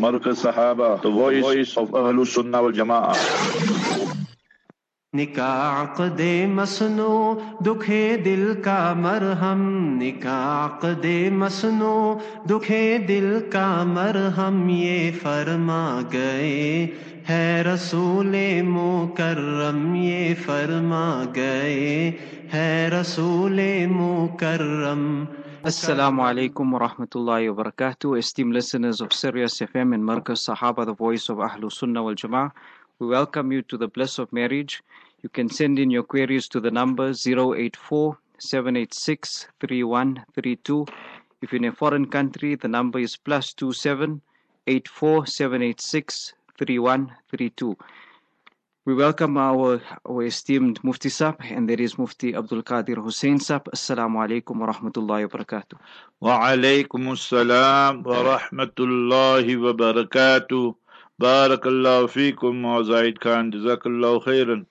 مرکز صحابہ The Voice of اہل السنہ والجماعہ۔ نکاح عقد مسنو، دکھے دل کا مرہم۔ نکاح عقد مسنو، دکھے دل کا مرہم۔ یہ فرما گئے ہے رسول مکرم۔ یہ فرما گئے ہے رسول مکرم۔ Assalamu alaikum wa rahmatullahi wa barakatuh. Esteemed listeners of Sirius FM and Markaz Sahaba, the voice of Ahlul Sunnah wal Jama'ah. We welcome you to the bliss of marriage. You can send in your queries to the number 084 786 3132. If you're in a foreign country, the number is plus 27 84 786 3132. We welcome our, our esteemed Mufti Sab, and that is Mufti Abdul Qadir Hussein Sab. Assalamu alaikum wa rahmatullahi wa barakatuh. Wa alaikum assalam wa rahmatullahi wa barakatuh. Barakallahu feekum, Zaid Khan. Jazakallahu khairan.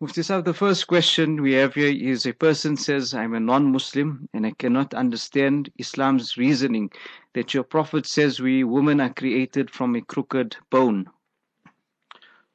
Mufti the first question we have here is a person says, I'm a non Muslim and I cannot understand Islam's reasoning that your Prophet says we women are created from a crooked bone.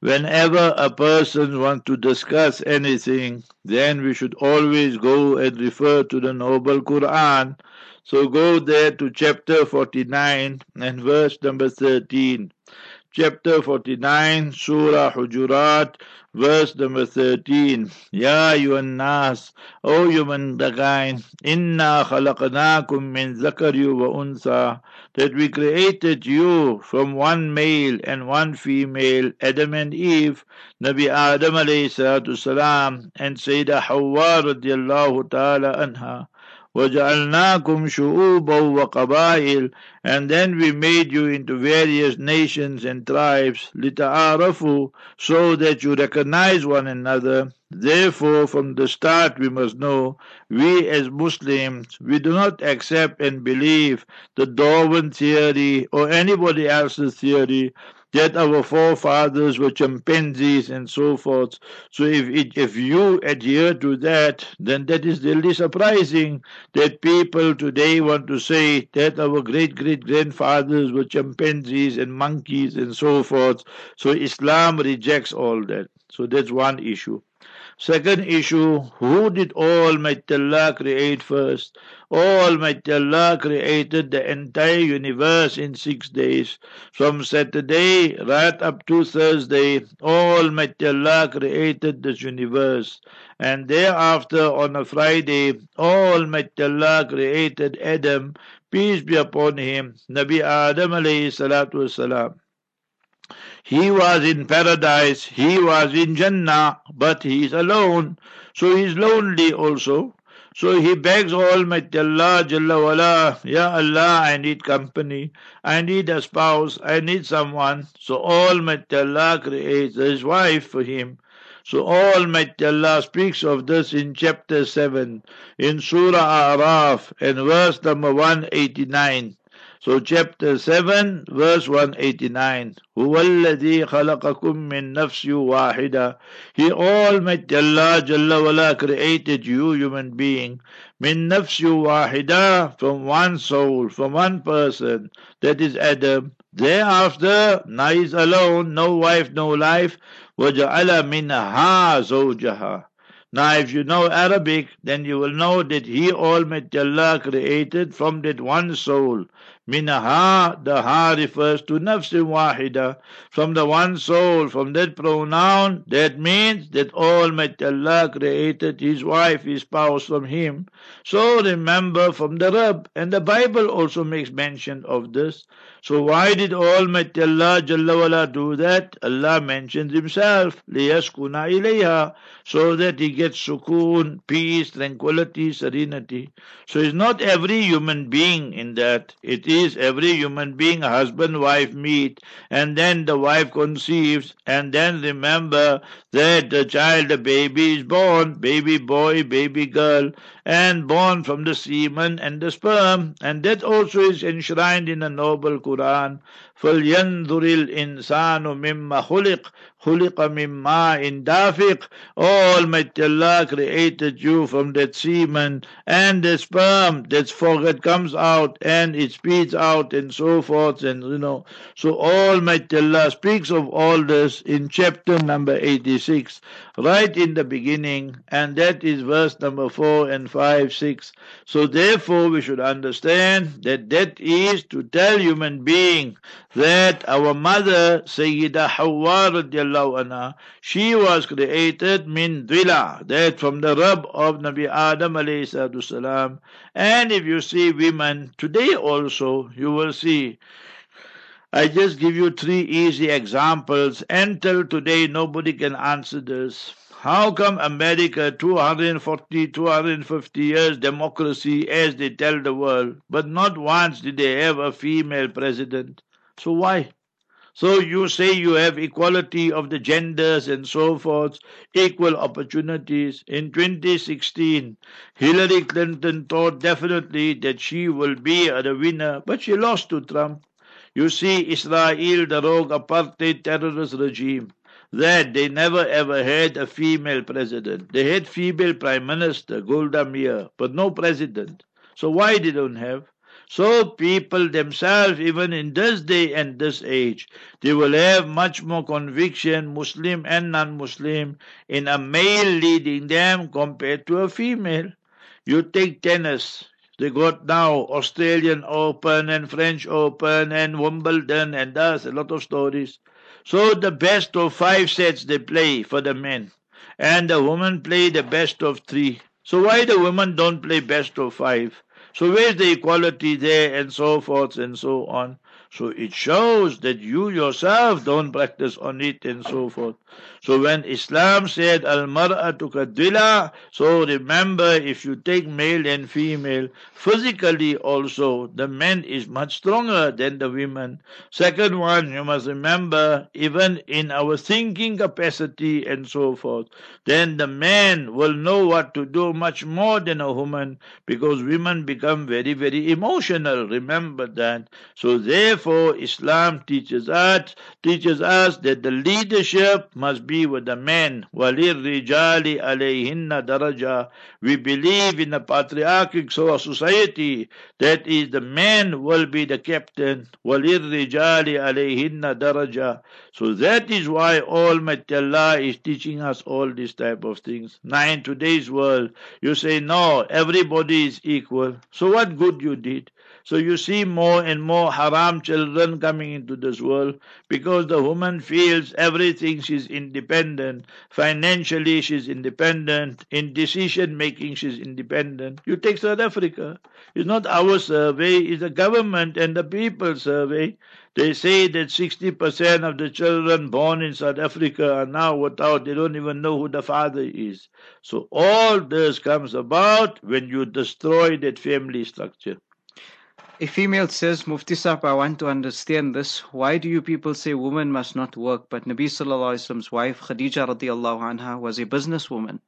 Whenever a person wants to discuss anything, then we should always go and refer to the Noble Quran. So go there to chapter 49 and verse number 13. Chapter 49, Surah Hujurat, verse number 13. Ya ayyuhan nas, O humankind, inna khalaqnakum min zakari wa unsa, that we created you from one male and one female, Adam and Eve, Nabi Adam alayhi salatu salam, and Sayyidah Hawa radiallahu ta'ala anha. وَجَعَلْنَاكُمْ شُعُوبًا وَقَبَائِلَ And then we made you into various nations and tribes, لِتَعَارَفُوا So that you recognize one another. Therefore, from the start we must know, we as Muslims, we do not accept and believe the Darwin theory or anybody else's theory that our forefathers were chimpanzees and so forth. So if it, if you adhere to that, then that is really surprising that people today want to say that our great great grandfathers were chimpanzees and monkeys and so forth. So Islam rejects all that. So that's one issue. Second issue, who did Almighty Allah create first? Almighty Allah created the entire universe in six days. From Saturday right up to Thursday, Almighty Allah created this universe. And thereafter on a Friday, Almighty Allah created Adam, peace be upon him, Nabi Adam alayhi salatu wasalam. He was in paradise, he was in Jannah, but he is alone, so he is lonely also. So he begs Almighty Allah Jalla wala, Ya Allah, I need company, I need a spouse, I need someone. So Almighty Allah creates his wife for him. So Almighty Allah speaks of this in chapter 7 in Surah Araf and verse number 189. So chapter 7 verse 189 هو الذي خلقكم من نفس واحدة He Almighty Allah Jalla wala created you human being من نفس واحدة from one soul from one person that is Adam Thereafter, now is alone, no wife, no life. وَجَعَلَ مِنْهَا زَوْجَهَا Now, if you know Arabic, then you will know that He Almighty Allah created from that one soul. Minha, the ha refers to nafsin wahida, from the one soul, from that pronoun, that means that Almighty Allah created his wife, his spouse from him. So remember from the Rabb, and the Bible also makes mention of this. So why did Almighty Allah Jalla do that? Allah mentions Himself, liyaskuna ilayha, so that He gets sukoon, peace, tranquility, serenity. So it's not every human being in that. It is every human being, husband, wife meet, and then the wife conceives, and then remember that the child, the baby is born, baby boy, baby girl, and born from the semen and the sperm, and that also is enshrined in the noble Quran. فلينظر الإنسان مما خلق خلق من ماء دافق Almighty Allah created you from that semen and the sperm that forget comes out and it speeds out and so forth and you know so Almighty Allah speaks of all this in chapter number 86 right in the beginning and that is verse number 4 and 5 6 so therefore we should understand that that is to tell human being that our mother Sayyida Hawa radiallahu she was created min dhila, that from the rub of Nabi Adam alayhi salam. And if you see women today also, you will see I just give you three easy examples. Until today, nobody can answer this. How come America 240, 250 years democracy as they tell the world, but not once did they have a female president? So why? So you say you have equality of the genders and so forth, equal opportunities. In 2016, Hillary Clinton thought definitely that she will be the winner, but she lost to Trump. You see, Israel, the rogue apartheid terrorist regime, that they never ever had a female president. They had female prime minister, Golda Meir, but no president. So why they don't have? So people themselves, even in this day and this age, they will have much more conviction, Muslim and non-Muslim, in a male leading them compared to a female. You take tennis. They got now Australian Open and French Open and Wimbledon and that's a lot of stories. So the best of five sets they play for the men. And the women play the best of three. So why the women don't play best of five? So where's the equality there and so forth and so on? So it shows that you yourself don't practice on it and so forth. So when Islam said al mar'atu kadila, so remember if you take male and female, physically also the man is much stronger than the women. Second one, you must remember even in our thinking capacity and so forth, then the man will know what to do much more than a woman because women become very, very emotional. Remember that. So therefore Islam teaches us teaches us that the leadership must be with the men. وَلِلرِّجَالِ عَلَيْهِنَّ daraja. We believe in a patriarchic society that is the man will be the captain. وَلِلرِّجَالِ عَلَيْهِنَّ daraja. So that is why Almighty Allah is teaching us all these type of things. Now in today's world, you say no, everybody is equal. So what good you did? So you see more and more haram children coming into this world because the woman feels everything she's independent. Financially she's independent. In decision making she's independent. You take South Africa. It's not our survey, it's the government and the people survey. They say that 60% of the children born in South Africa are now without, they don't even know who the father is. So all this comes about when you destroy that family structure. A female says, Mufti Sahib, I want to understand this. Why do you people say women must not work? But Nabi Wasallam's wife, Khadija radiallahu anha, was a businesswoman.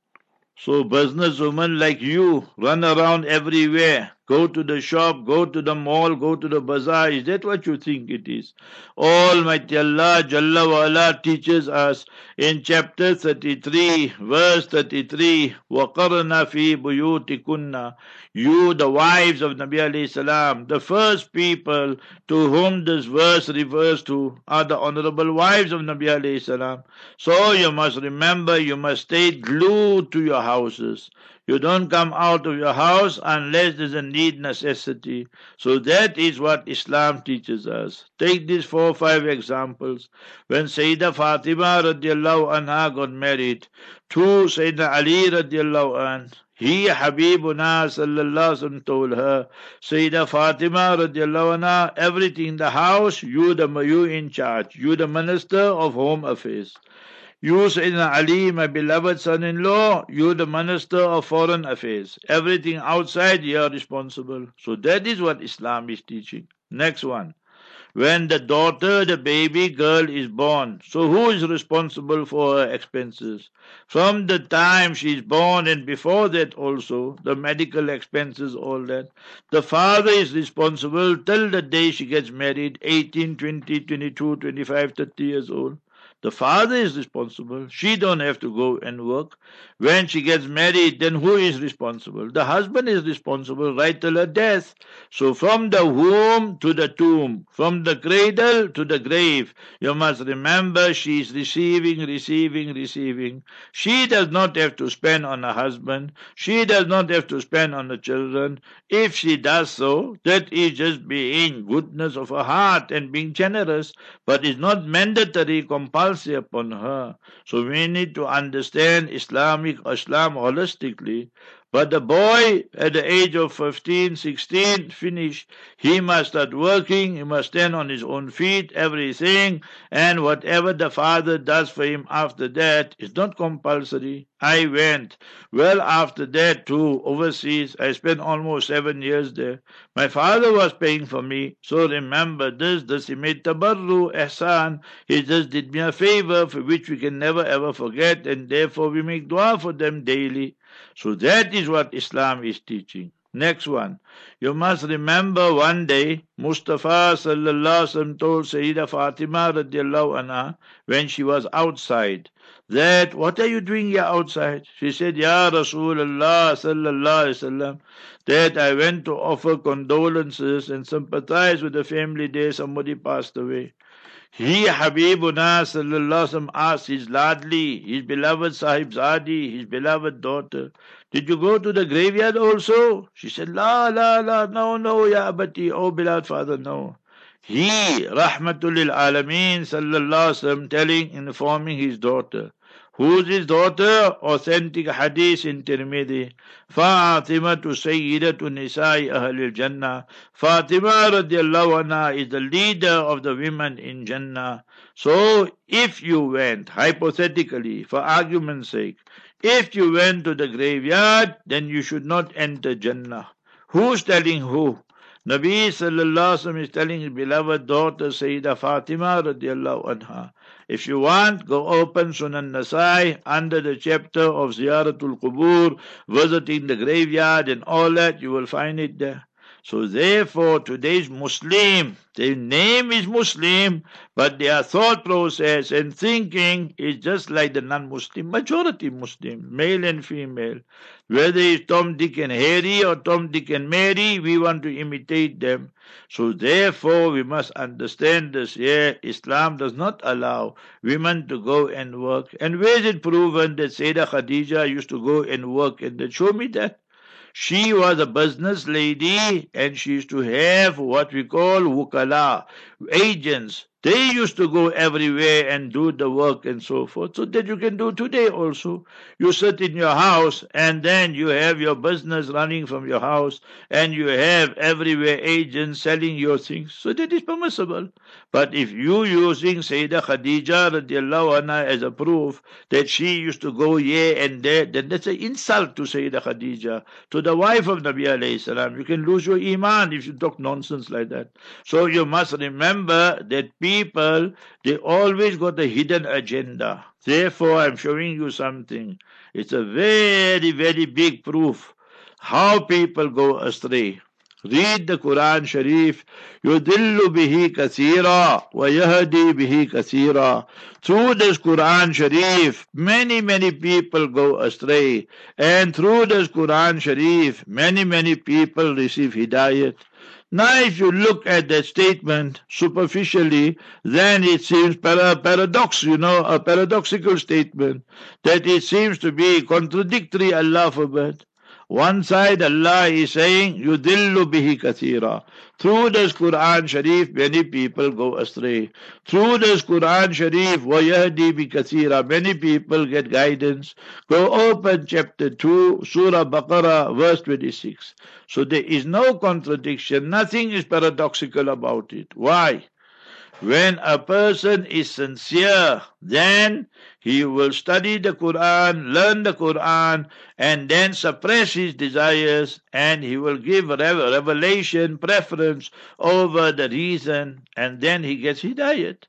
So businesswomen like you run around everywhere. Go to the shop, go to the mall, go to the bazaar. Is that what you think it is? Almighty Allah Jalla wa ala teaches us in chapter 33, verse 33, وَقَرْنَ فِي بُيُوتِكُنَّ You, the wives of Nabi alayhi salam, the first people to whom this verse refers to are the honorable wives of Nabi alayhi salam. So you must remember, you must stay glued to your houses. You don't come out of your house unless there's a need, necessity. So that is what Islam teaches us. Take these four or five examples. When Sayyida Fatima radiallahu anha got married to Sayyidina Ali radiallahu anha, he, Habibuna sallallahu alaihi told her, Sayyida Fatima radiallahu anha, everything in the house, you the you in charge. You the minister of home affairs. You, Sayyidina Ali, my beloved son-in-law, you the Minister of Foreign Affairs. Everything outside, you are responsible. So that is what Islam is teaching. Next one. When the daughter, the baby girl is born, so who is responsible for her expenses? From the time she is born and before that also, the medical expenses, all that. The father is responsible till the day she gets married, 18, 20, 22, 25, 30 years old. The father is responsible. She don't have to go and work. When she gets married, then who is responsible? The husband is responsible right till her death. So from the womb to the tomb, from the cradle to the grave, you must remember she is receiving, receiving, receiving. She does not have to spend on her husband. She does not have to spend on the children. If she does so, that is just being goodness of her heart and being generous, but it's not mandatory, compulsory upon her. So we need to understand Islamic Islam holistically but the boy at the age of 15, 16, finish, he must start working, he must stand on his own feet, everything, and whatever the father does for him after that is not compulsory. I went well after that to overseas. I spent almost seven years there. My father was paying for me. So remember this, this he made tabarru. He just did me a favor for which we can never ever forget and therefore we make dua for them daily. So that is what Islam is teaching. Next one. You must remember one day Mustafa sallallahu told Sayyida Fatima radiallahu anha when she was outside that what are you doing here outside? She said, Ya Rasulullah sallallahu wasallam that I went to offer condolences and sympathize with the family there somebody passed away. He, Habibuna sallallahu asked his ladli, his beloved Sahib Zadi, his beloved daughter, Did you go to the graveyard also? She said, La, la, la, no, no, Ya Abati, oh beloved father, no. He, Rahmatul Alameen sallallahu telling, informing his daughter, Who's his daughter? Authentic hadith in Tirmidhi. Fatima to Sayyidatu Nisa'i Ahlul Jannah. Fatima radiallahu anha is the leader of the women in Jannah. So if you went, hypothetically, for argument's sake, if you went to the graveyard, then you should not enter Jannah. Who's telling who? Nabi sallallahu alaihi wasallam is telling his beloved daughter Sayyida Fatima radiallahu anha. If you want, go open Sunan Nasai under the chapter of Ziyaratul Qubur, visiting the graveyard and all that, you will find it there. So therefore, today's Muslim, their name is Muslim, but their thought process and thinking is just like the non-Muslim, majority Muslim, male and female. Whether it's Tom, Dick and Harry or Tom, Dick and Mary, we want to imitate them. So therefore, we must understand this. Yeah, Islam does not allow women to go and work. And where is it proven that Sayyidah Khadija used to go and work? And then show me that. She was a business lady and she used to have what we call wukala, agents. They used to go everywhere and do the work and so forth. So that you can do today also. You sit in your house and then you have your business running from your house and you have everywhere agents selling your things. So that is permissible. But if you using Sayyidah Khadija radiallahu anha as a proof that she used to go here and there, then that's an insult to Sayyidah Khadija, to the wife of Nabi alayhi salam. You can lose your iman if you talk nonsense like that. So you must remember that people, people, they always got a hidden agenda. Therefore, I'm showing you something. It's a very, very big proof how people go astray. Read the Quran Sharif. Yudillu bihi kathira wa yahdi bihi kathira. Through this Quran Sharif, many, many people go astray. And through this Quran Sharif, many, many people receive hidayat. Now, if you look at that statement superficially, then it seems para paradox, you know, a paradoxical statement that it seems to be contradictory, Allah forbid. One side Allah is saying, Yudillu bihi kathira. Through this Quran Sharif, many people go astray. Through this Quran Sharif, wayahdi bi kathira. Many people get guidance. Go open chapter 2, Surah Baqarah, verse 26. So there is no contradiction. Nothing is paradoxical about it. Why? when a person is sincere, then he will study the Quran, learn the Quran, and then suppress his desires, and he will give revelation preference over the reason, and then he gets hidayat.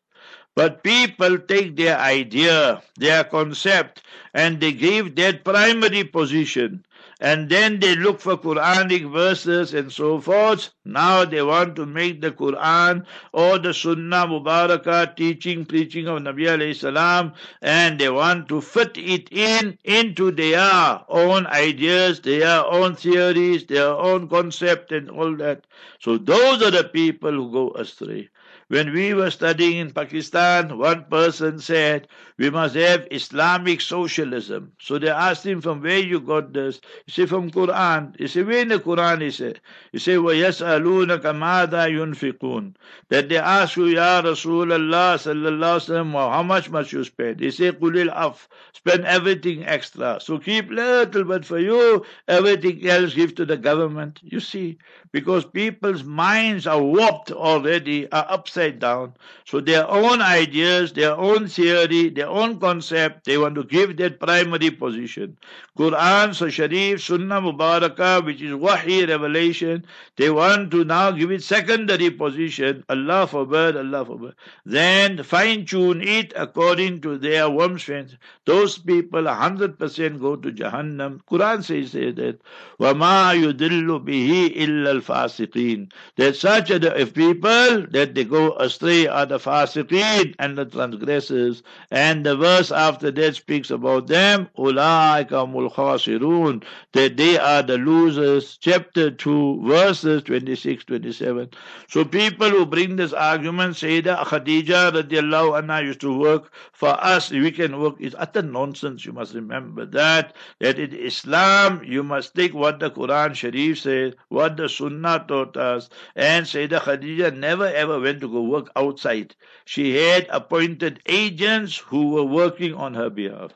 But people take their idea, their concept, and they give that primary position and then they look for Quranic verses and so forth. Now they want to make the Quran or the Sunnah Mubarakah teaching, preaching of Nabi alayhi salam, and they want to fit it in into their own ideas, their own theories, their own concept and all that. So those are the people who go astray. When we were studying in Pakistan, one person said, we must have Islamic socialism. So they asked him, from where you got this? He said, from Quran. He said, where in the Quran? He said, he said, وَيَسْأَلُونَكَ مَاذَا يُنْفِقُونَ That they ask you, Ya Rasulullah sallallahu alaihi wasallam, how much must you spend? He said, قُلِ af, Spend everything extra. So keep little but for you, everything else give to the government. You see, because people's minds are warped already, are upside down. So their own ideas, their own theory, their own concept, they want to give that primary position. Quran, so Sharif, Sunnah Mubarakah, which is Wahi revelation, they want to now give it secondary position. Allah forbid, Allah forbid. Then fine tune it according to their strength. Those people 100% go to Jahannam. Quran says that. وَمَا يُدِلُّ بِهِ إِلَّا الفاسقين. That such are the people that they go astray are the fasiqeen and the transgressors. And the verse after that speaks about them, أُولَٰئِكَ هُمُ الْخَاسِرُونَ That they are the losers. Chapter 2, verses 26, 27. So people who bring this argument say that Khadija radiallahu anha used to work for us, we can work. It's utter nonsense. You must remember that. That in Islam, you must take what the Quran Sharif says, what the Sunnah taught us. And Sayyidah Khadija never ever went to go work outside. She had appointed agents who were working on her behalf.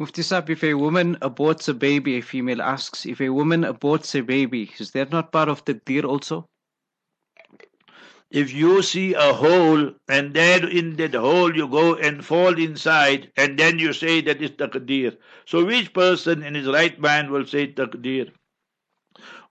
Mufti if a woman aborts a baby, a female asks, if a woman aborts a baby, is that not part of taqdeer also? If you see a hole and then in that hole you go and fall inside and then you say that is taqdeer. So which person in his right mind will say taqdeer?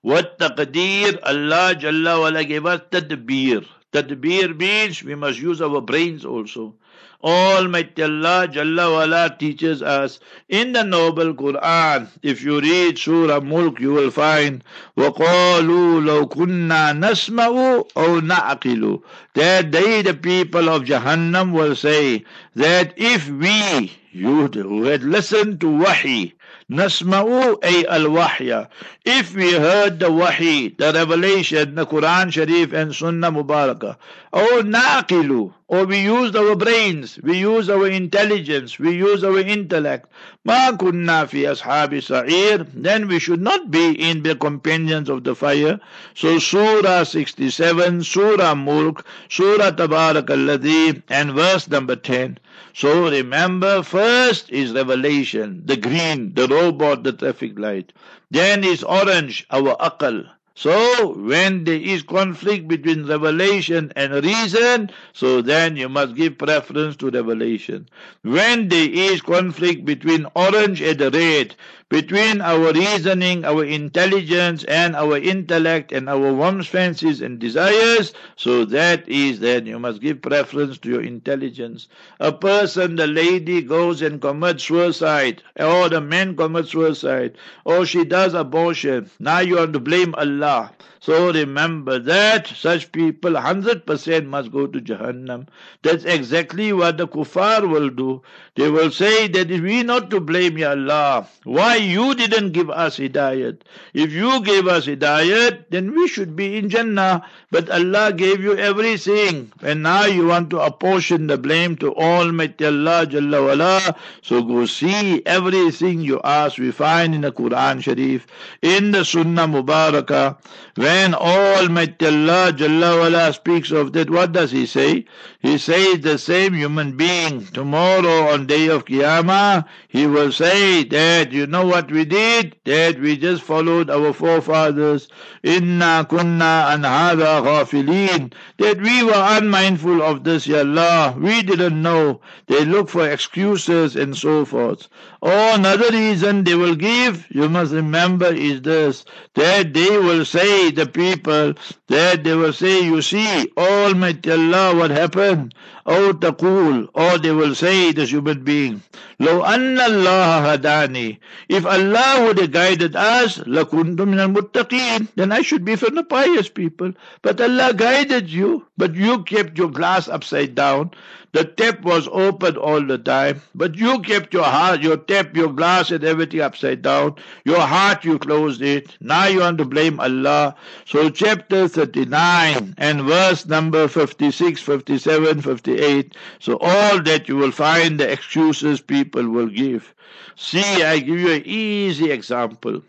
What taqdeer? Allah Jalla wala gave us tadbir. Tadbir means we must use our brains also. Almighty Allah Jalla wala teaches us in the noble Quran. If you read Surah Mulk, you will find وَقَالُوا لَوْ كُنَّا نَسْمَعُ أَوْ نَعْقِلُ That they, the people of Jahannam, will say that if we, you who had listened to Wahi, Nasma'u ay al-wahya. If we heard the wahi, the revelation, the Quran Sharif and Sunnah Mubarakah, or naqilu, or we used our brains, we use our intelligence, we use our intellect, ma kunna fi ashabi sa'ir, then we should not be in the companions of the fire. So Surah 67, Surah Mulk, Surah Tabarak al and verse number 10. So remember, first is revelation, the green, the robot, the traffic light. Then is orange, our akal. So when there is conflict between revelation and reason, so then you must give preference to revelation. When there is conflict between orange and red, between our reasoning, our intelligence, and our intellect, and our warm fancies and desires, so that is then you must give preference to your intelligence. A person, the lady goes and commits suicide, or the man commits suicide, or she does abortion. Now you have to blame Allah. Allah. So remember that such people 100% must go to Jahannam. That's exactly what the kuffar will do. They will say that we not to blame Ya Allah. Why you didn't give us hidayat? If you gave us hidayat, then we should be in Jannah. But Allah gave you everything. And now you want to apportion the blame to Almighty Allah Jalla wala. So go see everything you ask. We find in the Quran Sharif, in the Sunnah Mubarakah, when Almighty Allah Jalla wala speaks of that, what does He say? He says the same human being tomorrow on day of Qiyamah, he will say that you know what we did? That we just followed our forefathers. Inna kunna an hada ghafilin. That we were unmindful of this, Ya Allah. We didn't know. They look for excuses and so forth. Oh, another reason they will give, you must remember, is this that they will say, the people, that they will say, You see, Almighty Allah, what happened? Oh, taqul, or they will say, the human being, Lo anna Allah hadani. If Allah would have guided us, lakuntum min al-muttaqeen, then I should be from the pious people. But Allah guided you, but you kept your glass upside down the tap was open all the time, but you kept your heart, your tap, your glass, and everything upside down. Your heart, you closed it. Now you want to blame Allah. So, chapter 39 and verse number 56, 57, 58. So, all that you will find the excuses people will give. See, I give you an easy example.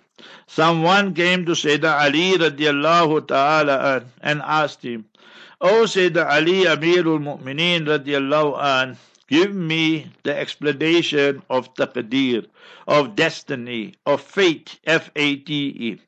Someone came to Sayyidina Ali radiallahu ta'ala and asked him, O Sayyidina Ali Amirul Mu'mineen radiallahu an, give me the explanation of taqdeer, of destiny, of fate, F-A-T-E.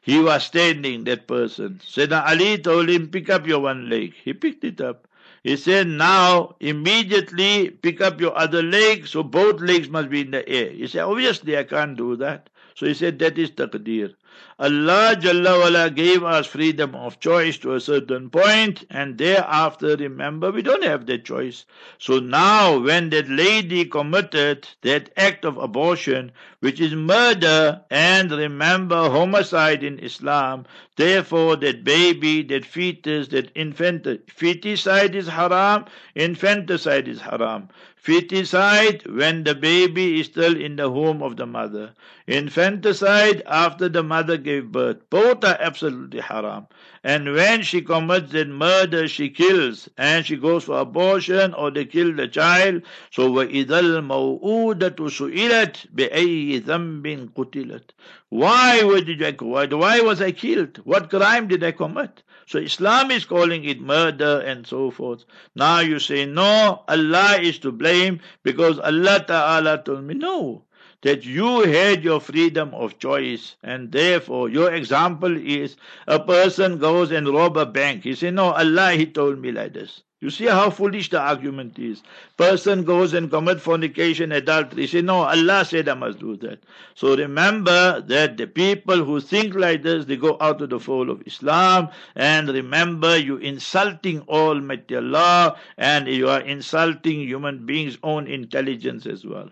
He was standing, that person. Sayyidina Ali told him, pick up your one leg. He picked it up. He said, now immediately pick up your other leg, so both legs must be in the air. He said, obviously I can't do that. So he said, that is taqdeer. Allah Jalla wala gave us freedom of choice to a certain point, and thereafter, remember, we don't have that choice. So now, when that lady committed that act of abortion, which is murder, and remember, homicide in Islam, therefore, that baby, that fetus, that infant, feticide is haram, infanticide is haram Feticide when the baby is still in the womb of the mother. Infanticide after the mother gave birth. Both are absolutely haram. And when she commits that murder, she kills, and she goes for abortion or they kill the child. So وَإِذَا الْمَوْءُودَةُ سُئِلَتْ بِأَيِّ ذَنْبٍ قُتِلَتْ Why, did I, why, why was I killed? What crime did I commit? So Islam is calling it murder and so forth. Now you say, no, Allah is to blame because Allah Ta'ala told me, no, that you had your freedom of choice and therefore your example is a person goes and rob a bank. He say, no, Allah, he told me like this. You see how foolish the argument is. Person goes and commit fornication, adultery. Say, no, Allah said I must do that. So remember that the people who think like this, they go out of the fold of Islam. And remember, you insulting Almighty Allah, and you are insulting human beings' own intelligence as well.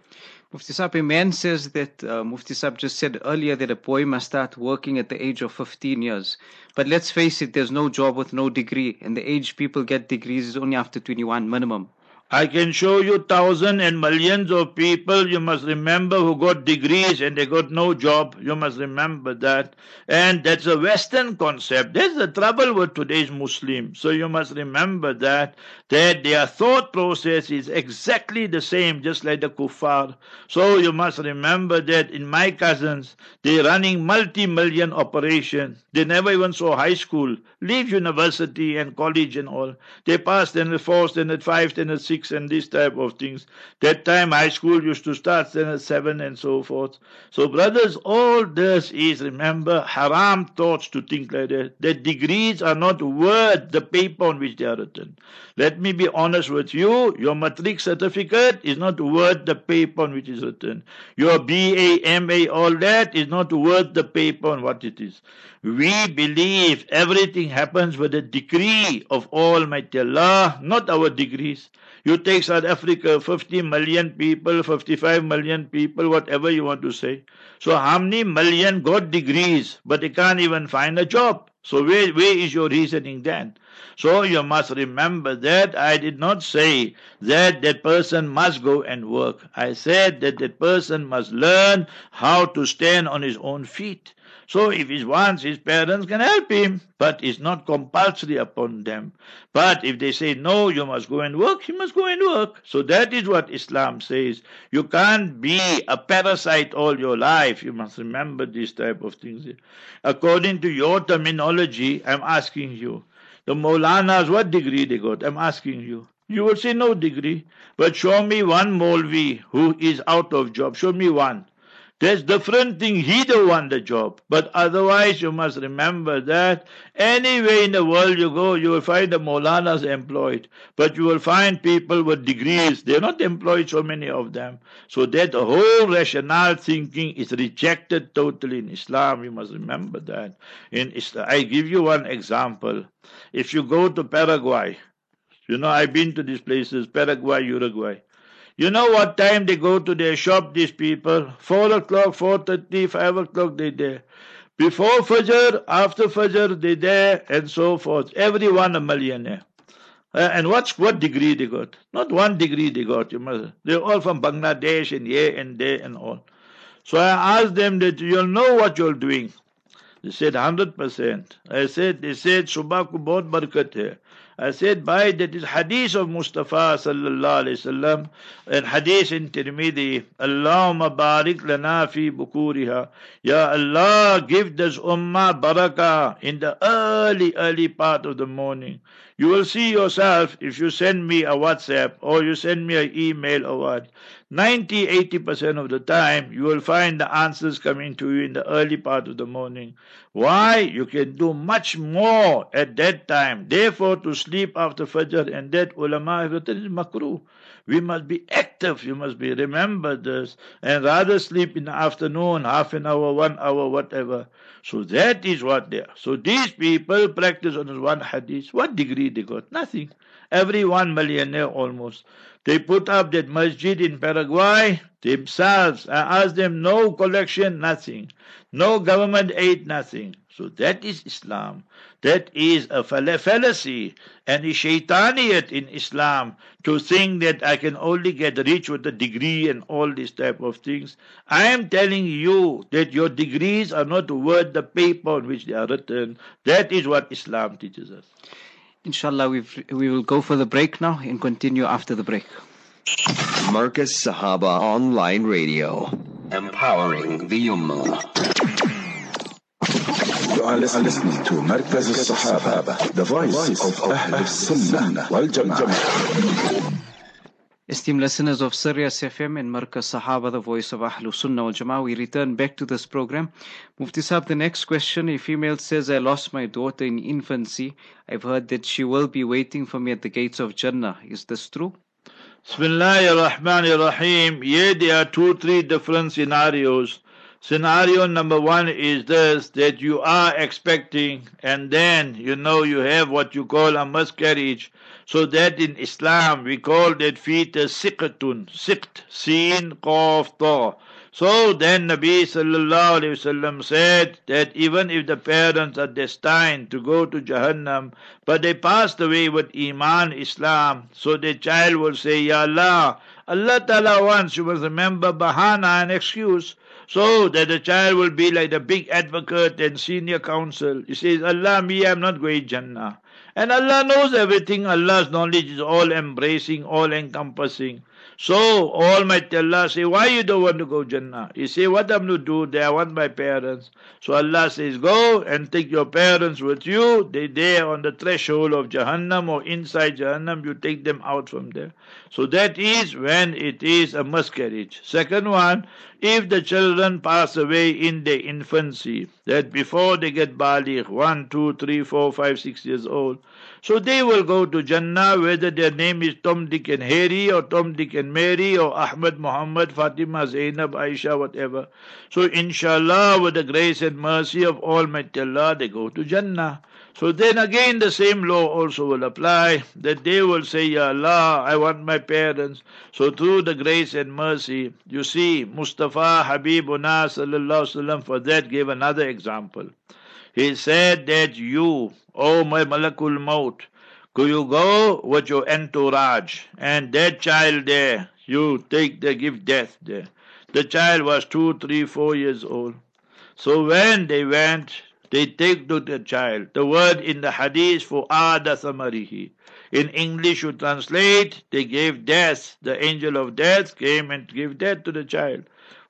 Mufti Saab, a man says that uh, Mufti Saab just said earlier that a boy must start working at the age of 15 years. But let's face it, there's no job with no degree, and the age people get degrees is only after 21 minimum. I can show you thousands and millions of people, you must remember, who got degrees and they got no job. You must remember that. And that's a Western concept. That's the trouble with today's Muslims. So you must remember that, that their thought process is exactly the same, just like the kuffar. So you must remember that in my cousins, they're running multi-million operations. They never even saw high school, leave university and college and all. They passed standard four, standard five, standard six, and this type of things. That time high school used to start then at seven and so forth. So brothers, all this is remember haram thoughts to think like that. That degrees are not worth the paper on which they are written. Let me be honest with you, your matric certificate is not worth the paper on which it is written. Your BA, MA, all that is not worth the paper on what it is. We believe everything happens with the decree of Almighty Allah, not our degrees. You take South Africa, 50 million people, 55 million people, whatever you want to say. So how many million got degrees, but they can't even find a job? So where, where is your reasoning then? So you must remember that I did not say that that person must go and work. I said that that person must learn how to stand on his own feet. So if he wants, his parents can help him, but it's not compulsory upon them. But if they say, no, you must go and work, he must go and work. So that is what Islam says. You can't be a parasite all your life. You must remember these type of things. According to your terminology, I'm asking you, the Maulanas, what degree they got? I'm asking you. You will say no degree. But show me one Molvi who is out of job. Show me one. There's different thing. He don't want the job. But otherwise, you must remember that anywhere in the world you go, you will find the Maulanas employed. But you will find people with degrees. They're not employed, so many of them. So that whole rational thinking is rejected totally in Islam. You must remember that. In Islam, I give you one example. If you go to Paraguay, you know, I've been to these places, Paraguay, Uruguay. You know what time they go to their shop, these people? 4 o'clock, 4.30, 5 o'clock they there. Before Fajr, after Fajr, they there, and so forth. Everyone a millionaire. Uh, and what's what degree they got? Not one degree they got. You must, they're all from Bangladesh and here and there and all. So I asked them that you'll know what you're doing. They said hundred percent. I said they said subah ko bahut barkat hai. I said by that is hadith of Mustafa sallallahu alayhi wasallam and hadith in Tirmidhi Allahumma barik lana fi bukuriha. Ya Allah give this ummah barakah in the early early part of the morning you will see yourself if you send me a WhatsApp or you send me an email or what. 90 80% of the time you will find the answers coming to you in the early part of the morning. Why? You can do much more at that time. Therefore to sleep after fajr and that ulama have written is makruh we must be active you must be remember this and rather sleep in the afternoon half an hour one hour whatever. So that is what they are. So these people practice on one hadith. What degree they got? Nothing. Every one millionaire almost they put up that masjid in Paraguay themselves. I asked them, no collection, nothing. No government aid, nothing. So that is Islam. That is a fallacy and a shaitaniyat in Islam to think that I can only get rich with a degree and all these type of things. I am telling you that your degrees are not worth the paper on which they are written. That is what Islam teaches us. Inshallah, we've, we will go for the break now and continue after the break. Markaz Sahaba Online Radio. Empowering the Ummah. You are listening to Markaz al-Sahaba, the voice of Ahl Sunnah wal Jama'ah. Esteemed listeners of Sirius FM and Markaz Sahaba, the voice of Ahlul Sunnah wal Jama'ah, we return back to this program. Mufti Saab, the next question, a female says, I lost my daughter in infancy. I've heard that she will be waiting for me at the gates of Jannah. Is this true? Bismillahir Rahmanir Rahim. Yeah, there are two, three different scenarios. Scenario number one is this that you are expecting, and then you know you have what you call a miscarriage. So that in Islam we call that fetus siqatun, siqt, sin, qaf, ta. So then Nabi sallallahu alayhi wasallam said that even if the parents are destined to go to Jahannam, but they passed away with Iman, Islam, so the child will say, Ya Allah, Allah Ta'ala wants, you must remember bahana and excuse. So that the child will be like the big advocate and senior counsel. He says, Allah, me, I'm not going Jannah. And Allah knows everything. Allah's knowledge is all embracing, all encompassing. So Almighty Allah say, why you don't want to go Jannah? You say, what I'm to do there? I want my parents. So Allah says, go and take your parents with you. They there on the threshold of Jahannam or inside Jahannam. You take them out from there. So that is when it is a miscarriage. Second one, if the children pass away in their infancy, that before they get baligh, one, two, three, four, five, six years old, so they will go to Jannah, whether their name is Tom, Dick, and Harry, or Tom, Dick, and Mary, or Ahmed, Muhammad, Fatima, Zainab, Aisha, whatever. So, inshallah, with the grace and mercy of Almighty Allah, they go to Jannah. So then again the same law also will apply that they will say, Ya Allah, I want my parents. So through the grace and mercy, you see, Mustafa Habibuna sallam for that gave another example. He said that you, O my Malakul Maut, could you go with your entourage and that child there, you take the give death there. The child was two, three, four years old. So when they went, they take to the child. The word in the hadith for Ada Samarihi. In English, you translate, they gave death. The angel of death came and gave death to the child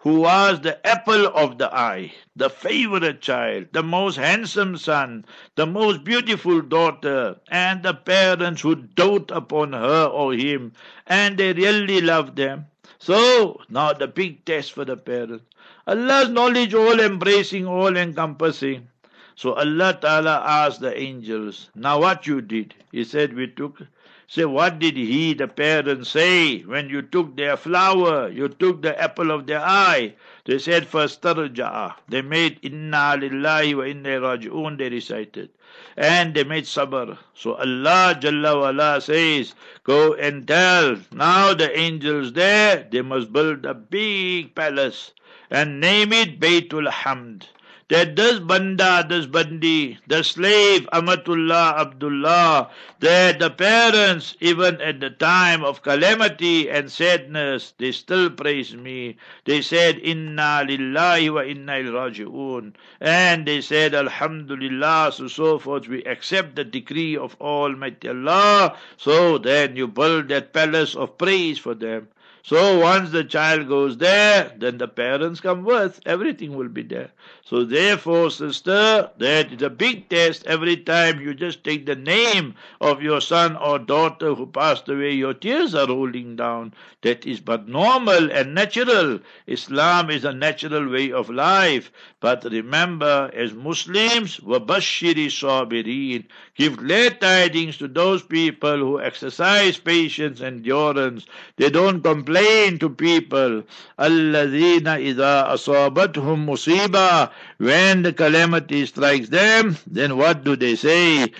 who was the apple of the eye, the favorite child, the most handsome son, the most beautiful daughter, and the parents who dote upon her or him, and they really loved them. So, now the big test for the parents. Allah's knowledge all embracing, all encompassing. So Allah Ta'ala asked the angels, Now what you did? He said, We took Say, what did he, the parents, say when you took their flower, you took the apple of their eye? They said, Fastarja'a. They made Inna lillahi wa inna raji'un, they recited. And they made sabr. So Allah Jalla wala says, Go and tell, now the angels there, they must build a big palace and name it Baytul Hamd that this banda, this bandi, the slave Amatullah Abdullah, that the parents, even at the time of calamity and sadness, they still praise me. They said, Inna lillahi wa inna raji'un. And they said, Alhamdulillah, so so forth. We accept the decree of Almighty Allah. So then you build that palace of praise for them. So once the child goes there, then the parents come with. Everything will be there. So therefore, sister, that is a big test. Every time you just take the name of your son or daughter who passed away, your tears are rolling down. That is but normal and natural. Islam is a natural way of life. But remember, as Muslims, wabashiri sabirin, give glad tidings to those people who exercise patience and endurance. They don't complain explain to people الَّذِينَ إِذَا أَصَابَتْهُمْ مُصِيبَةٌ When the calamity strikes them, then what do they say?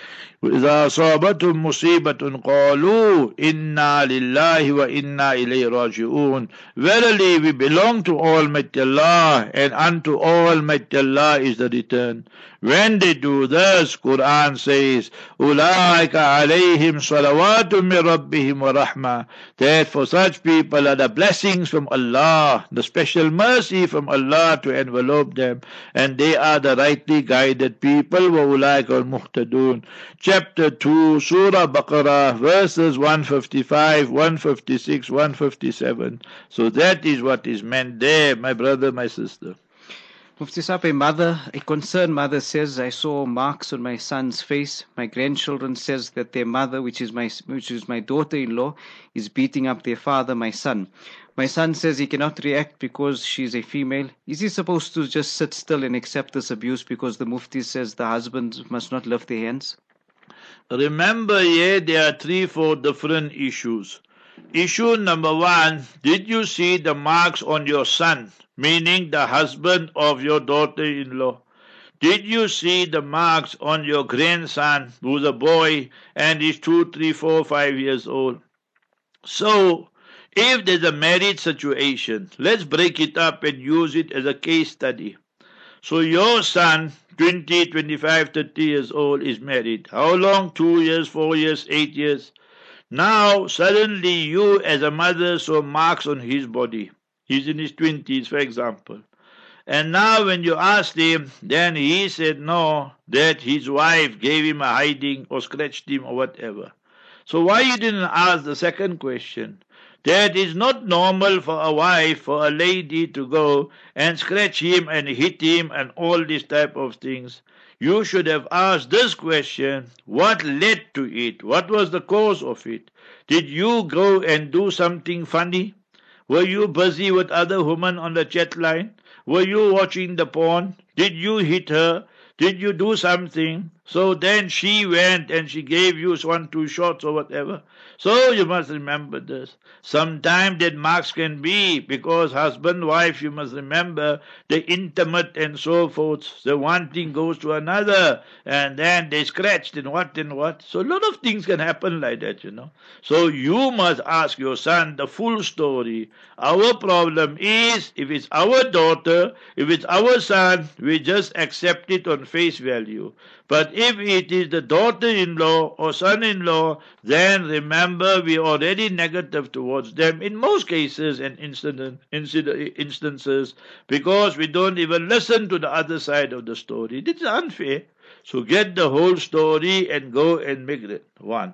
إذا أصابتهم مصيبة قالوا إنا لله وإنا إليه راجعون Verily we belong to Almighty Allah and unto Almighty Allah is the return. When they do this, Quran says, أولئك عليهم صلوات من ربهم ورحمة That for such people are the blessings from Allah, the special mercy from Allah to envelop them, and they are the rightly guided people. وأولئك المهتدون chapter 2, Surah Baqarah, verses 155, 156, 157. So that is what is meant there, my brother, my sister. Mufti Saab, a mother, a concerned mother says, I saw marks on my son's face. My grandchildren says that their mother, which is my, which is my daughter-in-law, is beating up their father, my son. My son says he cannot react because she's a female. Is he supposed to just sit still and accept this abuse because the Mufti says the husbands must not lift their hands? Remember here there are three, four different issues. Issue number one, did you see the marks on your son, meaning the husband of your daughter-in-law? Did you see the marks on your grandson, who's a boy and is two, three, four, five years old? So, if there's a married situation, let's break it up and use it as a case study. So your son 20, 25, 30 years old is married. How long? Two years, four years, eight years. Now, suddenly, you as a mother saw marks on his body. He's in his 20s, for example. And now, when you asked him, then he said no, that his wife gave him a hiding or scratched him or whatever. So, why you didn't ask the second question? That is not normal for a wife, for a lady to go and scratch him and hit him and all these type of things. You should have asked this question what led to it? What was the cause of it? Did you go and do something funny? Were you busy with other women on the chat line? Were you watching the porn? Did you hit her? Did you do something? So then she went and she gave you one, two shots or whatever. So you must remember this. Sometimes that marks can be because husband, wife, you must remember, the intimate and so forth. The one thing goes to another and then they scratched and what and what. So a lot of things can happen like that, you know. So you must ask your son the full story. Our problem is if it's our daughter, if it's our son, we just accept it on face value. But if it is the daughter-in-law or son-in-law, then remember we are already negative towards them in most cases and incident, incident, instances because we don't even listen to the other side of the story. This is unfair. So get the whole story and go and make it. One.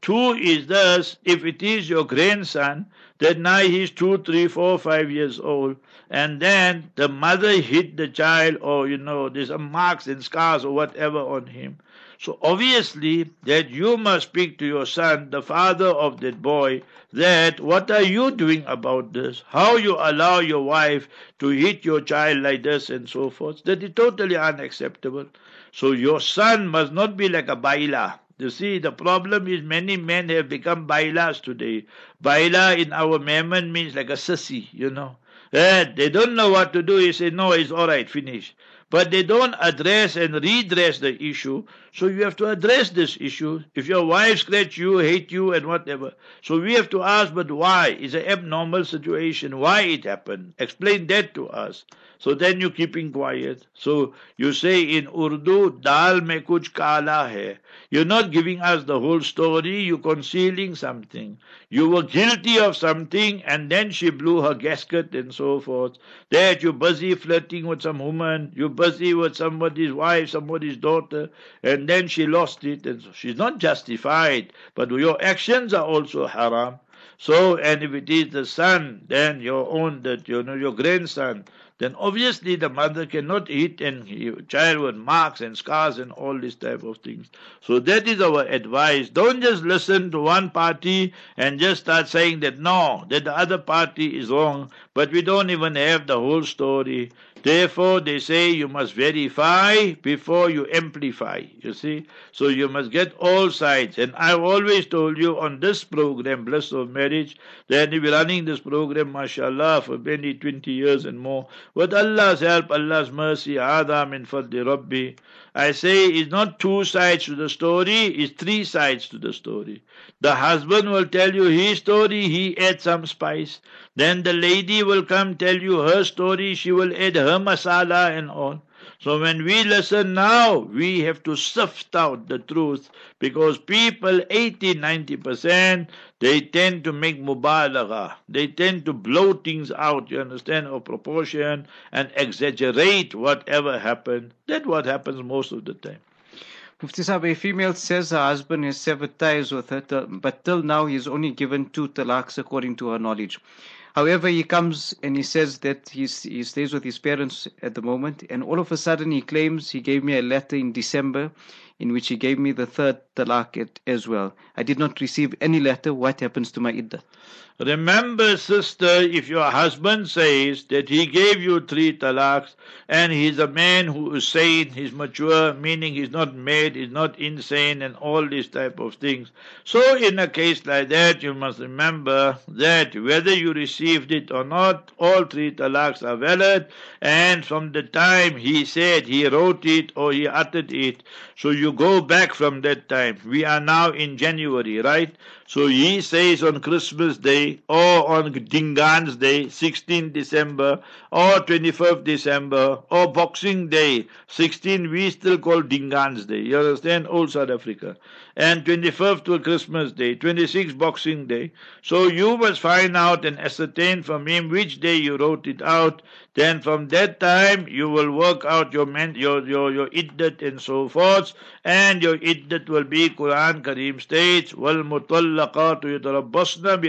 Two is thus, if it is your grandson, that now he's two, three, four, five years old, and then the mother hit the child, or you know, there's some marks and scars or whatever on him. So obviously that you must speak to your son, the father of that boy, that what are you doing about this? How you allow your wife to hit your child like this and so forth? That is totally unacceptable. So your son must not be like a baila. You see, the problem is many men have become bailas today. Baila in our Memon means like a sissy, you know. They don't know what to do. He say, no, it's all right, finish. But they don't address and redress the issue. So you have to address this issue. If your wife scratch you, hate you, and whatever. So we have to ask, but why? It's an abnormal situation. Why it happened? Explain that to us. So then you're keeping quiet. So you say in Urdu, dal me kuch kala hai. You're not giving us the whole story, you're concealing something. You were guilty of something and then she blew her gasket and so forth. That you're busy flirting with some woman, you're busy with somebody's wife, somebody's daughter, and then she lost it. And so she's not justified, but your actions are also haram. So, and if it is the son, then your own, that you know, your grandson, then obviously the mother cannot eat and child with marks and scars and all these type of things. So that is our advice. Don't just listen to one party and just start saying that no, that the other party is wrong, but we don't even have the whole story. Therefore, they say you must verify before you amplify. You see? So you must get all sides. And I've always told you on this program, Bliss of Marriage, that we're running this program, mashallah, for many 20 years and more. With Allah's help, Allah's mercy, Adam and Fadli Rabbi. I say it's not two sides to the story, it's three sides to the story. The husband will tell you his story, he adds some spice. Then the lady will come tell you her story, she will add her masala and all. So when we listen now, we have to sift out the truth because people, 80, 90%, they tend to make mubalagha. They tend to blow things out, you understand, of proportion and exaggerate whatever happened. That's what happens most of the time. Mufti Sahib, a female says her husband has severed ties with her, but till now he's only given two talaqs according to her knowledge. However, he comes and he says that he's, he stays with his parents at the moment, and all of a sudden he claims he gave me a letter in December in which he gave me the third talaq as well. I did not receive any letter. What happens to my iddah? Remember, sister, if your husband says that he gave you three talaqs and he's a man who is sane, he's mature, meaning he's not mad, he's not insane, and all these type of things. So, in a case like that, you must remember that whether you received it or not, all three talaqs are valid, and from the time he said he wrote it or he uttered it, so you go back from that time. We are now in January, right? So he says on Christmas Day or on Dingaan's Day, 16 December, or 25th December, or Boxing Day, 16 we still call Dingaan's Day. You understand? Old South Africa. And 25th to Christmas Day, 26th Boxing Day. So you must find out and ascertain from him which day you wrote it out. Then from that time you will work out your men, your your your iddat and so forth, and your iddat will be Quran Kareem states, wal mutallaqatu bi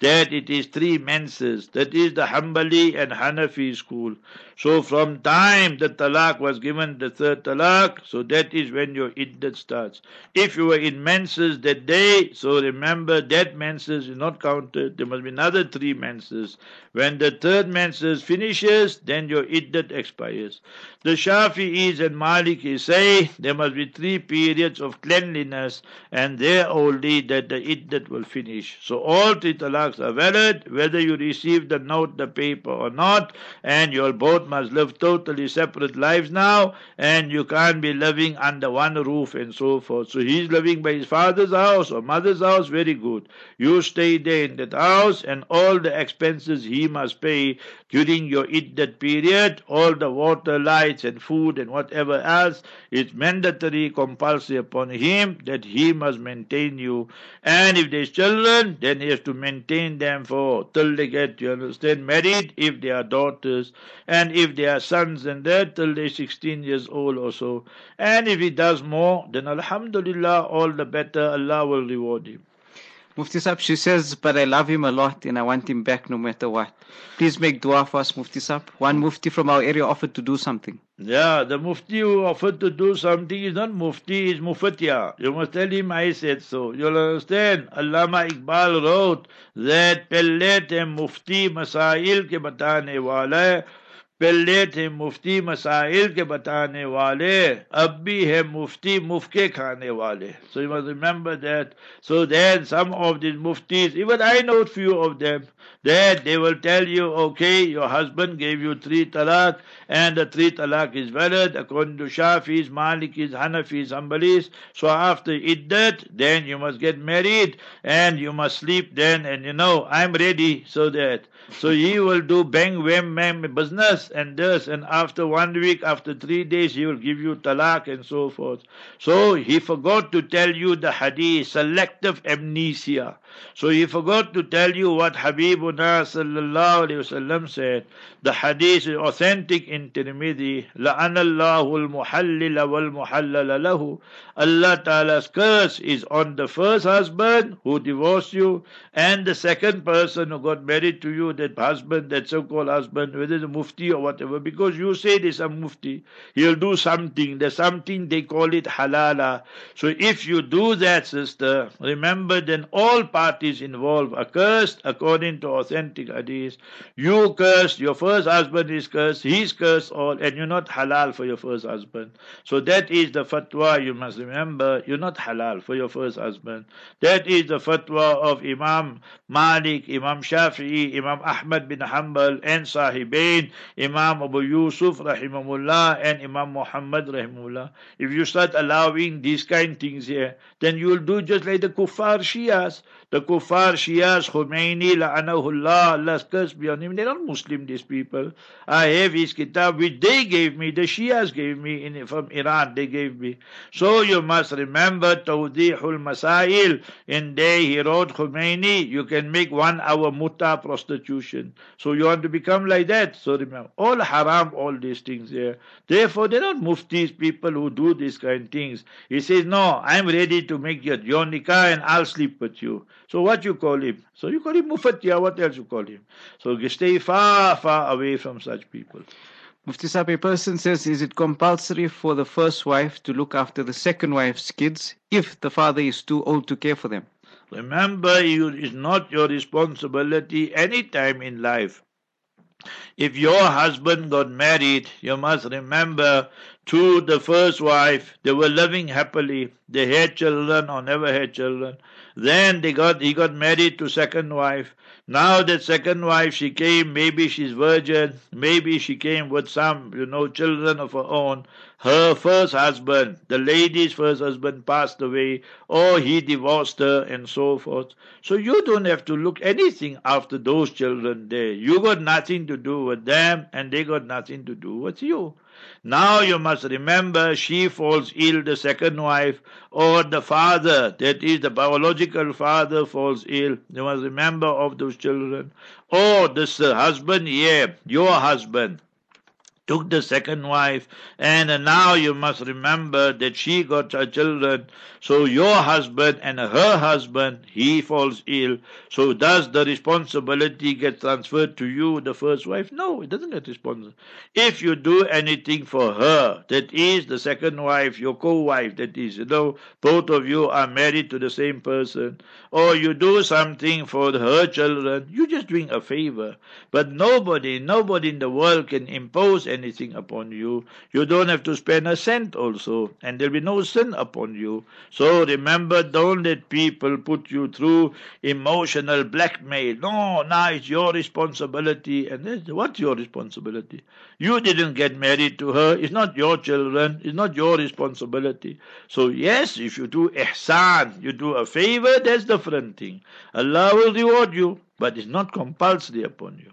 that it is three menses. That is the Hanbali and Hanafi school. So from time the talaq was given the third talaq, so that is when your iddat starts. If you were in menses that day, so remember that menses is not counted. There must be another three menses. When the third menses finishes, then your iddat expires. The Shafi'is and Maliki say there must be three periods of cleanliness and there only that the iddat will finish. So all three talaqs are valid whether you receive the note, the paper or not and you both must live totally separate lives now and you can't be living under one roof and so forth. So he's living by his father's house or mother's house, very good. You stay there in that house and all the expenses he must pay during your iddat period, all the water, lights and food and whatever else is mandatory, compulsory upon him that he must maintain you. And if there's children, then he has to maintain them for till they get, you understand, married, if they are daughters, and if they are sons and that till they're 16 years old or so. And if he does more, then Alhamdulillah, all the better, Allah will reward him. Mufti Sahib, she says, but I love him a lot and I want him back no matter what. Please make dua for us, Mufti Sahib. One Mufti from our area offered to do something. Yeah, the Mufti who offered to do something is not Mufti, is Mufatia. You must tell him I said so. You'll understand. Allama Iqbal wrote that Pelle te Mufti Masail ke batane wala पहले थे मुफ्ती मसाइल के बताने वाले अब भी है मुफ्ती मुफ्के खाने वाले so you must remember that so then some of these muftis even I know few of them that they will tell you okay your husband gave you three talaq and the three talaq is valid according to Shafis, Malikis, Hanafis, Hanbalis so after iddat then you must get married and you must sleep then and you know I'm ready so that so he will do bang wham bang business and this and after one week, after three days he will give you talaq and so forth. So he forgot to tell you the hadith, selective amnesia. So he forgot to tell you what Habibuna sallallahu alayhi wasallam said. The hadith is authentic in Tirmidhi. لَأَنَ اللَّهُ الْمُحَلِّلَ وَالْمُحَلَّلَ لَهُ Allah Ta'ala's curse is on the first husband who divorced you and the second person who got married to you, that husband, that so-called husband, whether the mufti or whatever, because you say there's a mufti, he'll do something. There's something, they call it halala. So if you do that, sister, remember then all parties involved are cursed according to authentic hadith. You cursed, your first husband is cursed, he's cursed all, and you're not halal for your first husband. So that is the fatwa you must remember, you're not halal for your first husband. That is the fatwa of Imam Malik, Imam Shafi'i, Imam Ahmad bin Hanbal, and Sahibain, Imam Abu Yusuf rahimahullah, and Imam Muhammad rahimahullah. If you start allowing these kind things here, then you will do just like the kuffar Shias. The kuffar Shias, Khomeini, la'anahullah, Allah's curse be on him. They're not Muslim, these people. I have his kitab, which they gave me, the Shias gave me in, from Iran, they gave me. So you must remember Tawdihul Masail. In there he wrote Khomeini, you can make one hour muta prostitution. So you want to become like that. So remember, all haram, all these things here. Therefore, they're not muftis, people who do these kind of things. He says, no, I'm ready to make your, your nikah and I'll sleep with you. So what you call him? So you call him mufattiya, what else you call him? So stay far, far away from such people. Mufti Sahib, a person says, is it compulsory for the first wife to look after the second wife's kids if the father is too old to care for them? Remember, it is not your responsibility any time in life. If your husband got married, you must remember to the first wife, they were living happily. They had children or never had children. Then they got he got married to second wife. Now that second wife she came, maybe she's virgin, maybe she came with some, you know, children of her own. Her first husband, the lady's first husband passed away, or he divorced her and so forth. So you don't have to look anything after those children there. You got nothing to do with them and they got nothing to do with you. Now you must remember she falls ill, the second wife, or the father, that is the biological father falls ill. You must remember of those children. Or this uh, husband, yeah, your husband took the second wife, and now you must remember that she got her children. So your husband and her husband, he falls ill. So does the responsibility get transferred to you, the first wife? No, it doesn't get responsible. If you do anything for her, that is the second wife, your co-wife, that is, you know, both of you are married to the same person, or you do something for her children, you're just doing a favor. But nobody, nobody in the world can impose anything upon you. You don't have to spend a cent also, and there'll be no sin upon you. So remember, don't let people put you through emotional blackmail. No, now it's your responsibility. And what's your responsibility? You didn't get married to her. It's not your children. It's not your responsibility. So yes, if you do ihsan, you do a favor, that's different thing. Allah will reward you, but it's not compulsory upon you.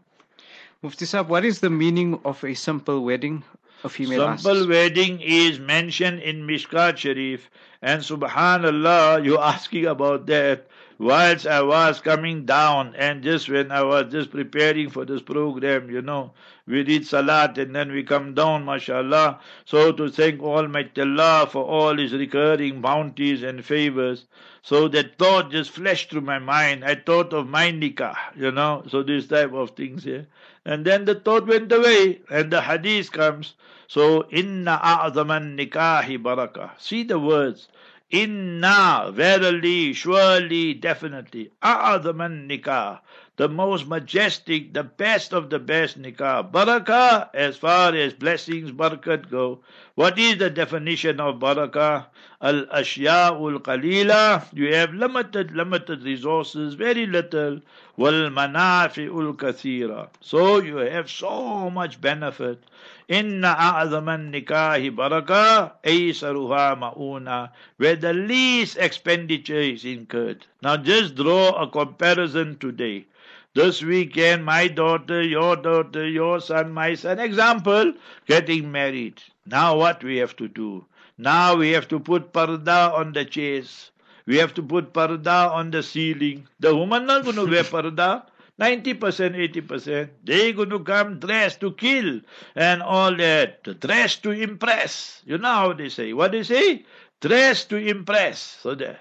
Mufti Sahib, what is the meaning of a simple wedding? A female Simple asks. wedding is mentioned in Mishkat Sharif, and subhanallah, you're asking about that. Whilst I was coming down, and just when I was just preparing for this program, you know, we read Salat and then we come down, mashallah. So to thank Almighty Allah for all His recurring bounties and favors. So that thought just flashed through my mind. I thought of my nikah, you know, so this type of things here. And then the thought went away, and the hadith comes. So, inna a'zaman nikahi barakah. See the words. Inna, verily, surely, definitely. A'zaman nikah. The most majestic, the best of the best nikah. Barakah, as far as blessings, barakat go. What is the definition of barakah? Al ashya'ul qalila. You have limited, limited resources, very little. Wal manafi'ul kathira. So you have so much benefit. Inna a'zaman nikahi baraka aysaruha ma'una where the least expenditure is incurred. Now just draw a comparison today. This weekend, my daughter, your daughter, your son, my son, example, getting married. Now what we have to do? Now we have to put parda on the chairs. We have to put parda on the ceiling. The woman not going to wear parda. 90%, 80%. They're going to come dressed to kill and all that. Dressed to impress. You know how they say. What they say? Dressed to impress. So there.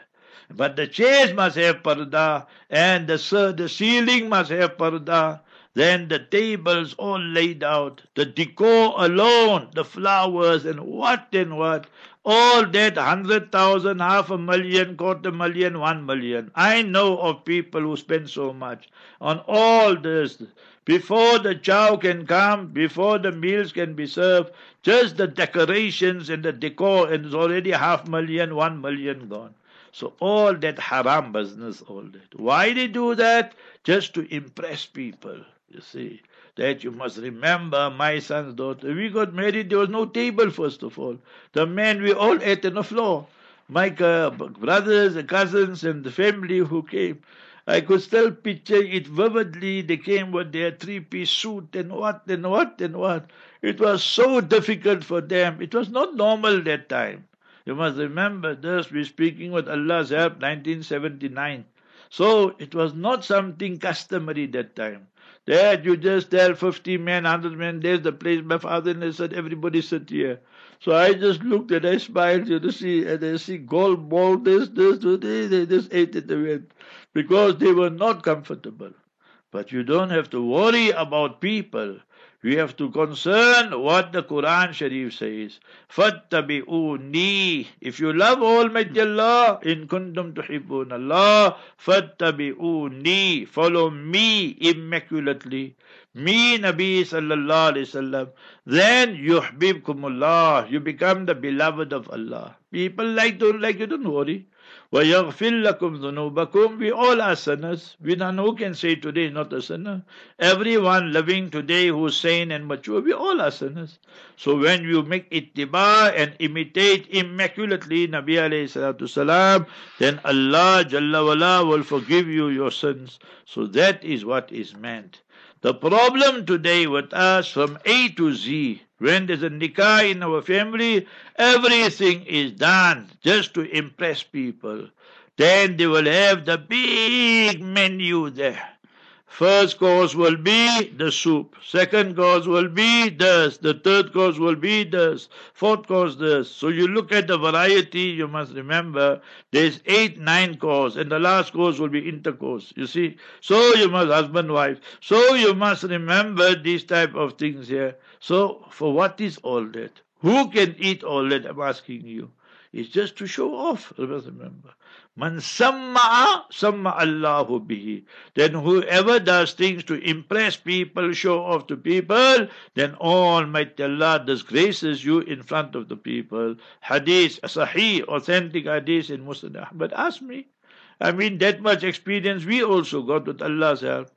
But the chairs must have parda and the, the ceiling must have parda. Then the tables all laid out, the decor alone, the flowers and what and what, all that hundred thousand, half a million, quarter million, one million. I know of people who spend so much on all this. Before the chow can come, before the meals can be served, just the decorations and the decor, and it's already half million, one million gone. So all that haram business, all that. Why they do that? Just to impress people. You see, that you must remember my son's daughter. We got married, there was no table, first of all. The men, we all ate on the floor. My brothers and cousins and the family who came. I could still picture it vividly. They came with their three piece suit and what and what and what. It was so difficult for them. It was not normal that time. You must remember this. We're speaking with Allah's help, 1979. So it was not something customary that time. That you just tell 50 men, 100 men, there's the place. My father and I said, everybody sit here. So I just looked and I smiled, you see, and I see gold ball, this, this, this, they just ate it away because they were not comfortable. But you don't have to worry about people. We have to concern what the Quran Sharif says. Fattabi'uni. If you love Almighty Allah, in kuntum tuhibbun Allah, fattabi'uni. Follow me immaculately. Me, Nabi sallallahu alayhi wasallam. Then yuhbibkumullah. You become the beloved of Allah. People like don't like you, don't worry. وَيَغْفِرْ لَكُمْ ذُنُوبَكُمْ We all are sinners. We don't know who can say today not a sinner. Everyone living today who's sane and mature, we all are sinners. So when you make ittiba and imitate immaculately Nabi alayhi salatu salam, then Allah Jalla wala will forgive you your sins. So that is what is meant. The problem today with us from A to Z, when there's a nikah in our family, everything is done just to impress people. Then they will have the big menu there. First course will be the soup. Second course will be this. The third course will be this. Fourth course this. So you look at the variety, you must remember there's eight, nine course, and the last course will be intercourse. You see? So you must husband, wife. So you must remember these type of things here. So for what is all that? Who can eat all that? I'm asking you. It's just to show off. Remember. Man samma'a samma Allahu bihi. Then whoever does things to impress people, show off to people, then Almighty Allah disgraces you in front of the people. Hadith, sahih, authentic hadith in Muslim Ahmad. Ask me. I mean, that much experience we also got with Allah's help.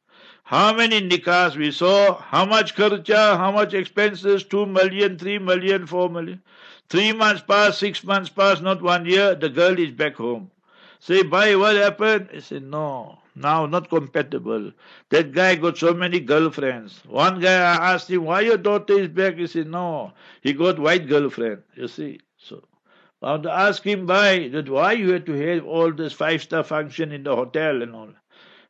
How many nikahs we saw, how much kharcha, how much expenses, two million, three million, four million. Three months pass, six months pass, not one year, the girl is back home. Say, bye, what happened? I said, no, now not compatible. That guy got so many girlfriends. One guy, I asked him, why your daughter is back? He said, no, he got white girlfriend. You see, so. I want to ask him why, that why you had to have all this five-star function in the hotel and all.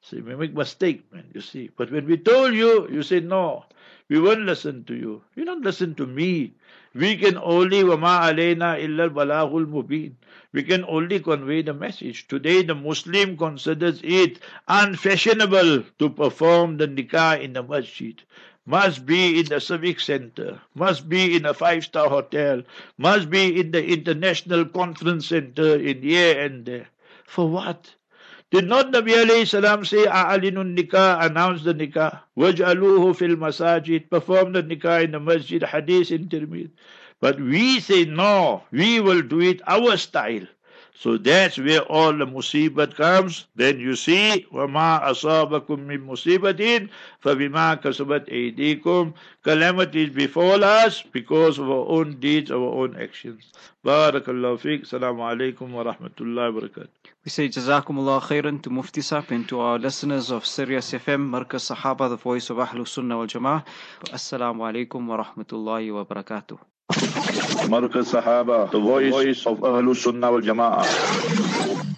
See, we make mistake, man, you see. But when we told you, you said, no, we won't listen to you. You don't listen to me. We can only, وَمَا عَلَيْنَا إِلَّا الْبَلَاغُ الْمُبِينَ we can only convey the message. Today, the Muslim considers it unfashionable to perform the nikah in the masjid. Must be in the civic center, must be in a five star hotel, must be in the international conference center in here and there. For what? Did not Nabi alayhi salam say, A'alinun nikah, announce the nikah, waj'aluhu fil masajid, perform the nikah in the masjid, hadith in Tirmidh. But we say, no, we will do it our style. So that's where all the musibat comes. Then you see, وَمَا أَصَابَكُم مِّن مُصِيبَةٍ فَبِمَا كَسَبَتْ أَيْدِيكُم Calamities befall us because of our own deeds, our own actions. Barakallahu fiqh. Assalamu alaikum wa rahmatullahi wa barakatuh. We say Jazakumullah khairan to Mufti Sahib and to our listeners of Sirius FM, Markaz Sahaba, the voice of Ahlul Sunnah wal Jama'ah. Assalamu alaikum wa rahmatullahi wa barakatuh. Markaz Sahaba, the voice of Ahlul Sunnah wal Jama'ah.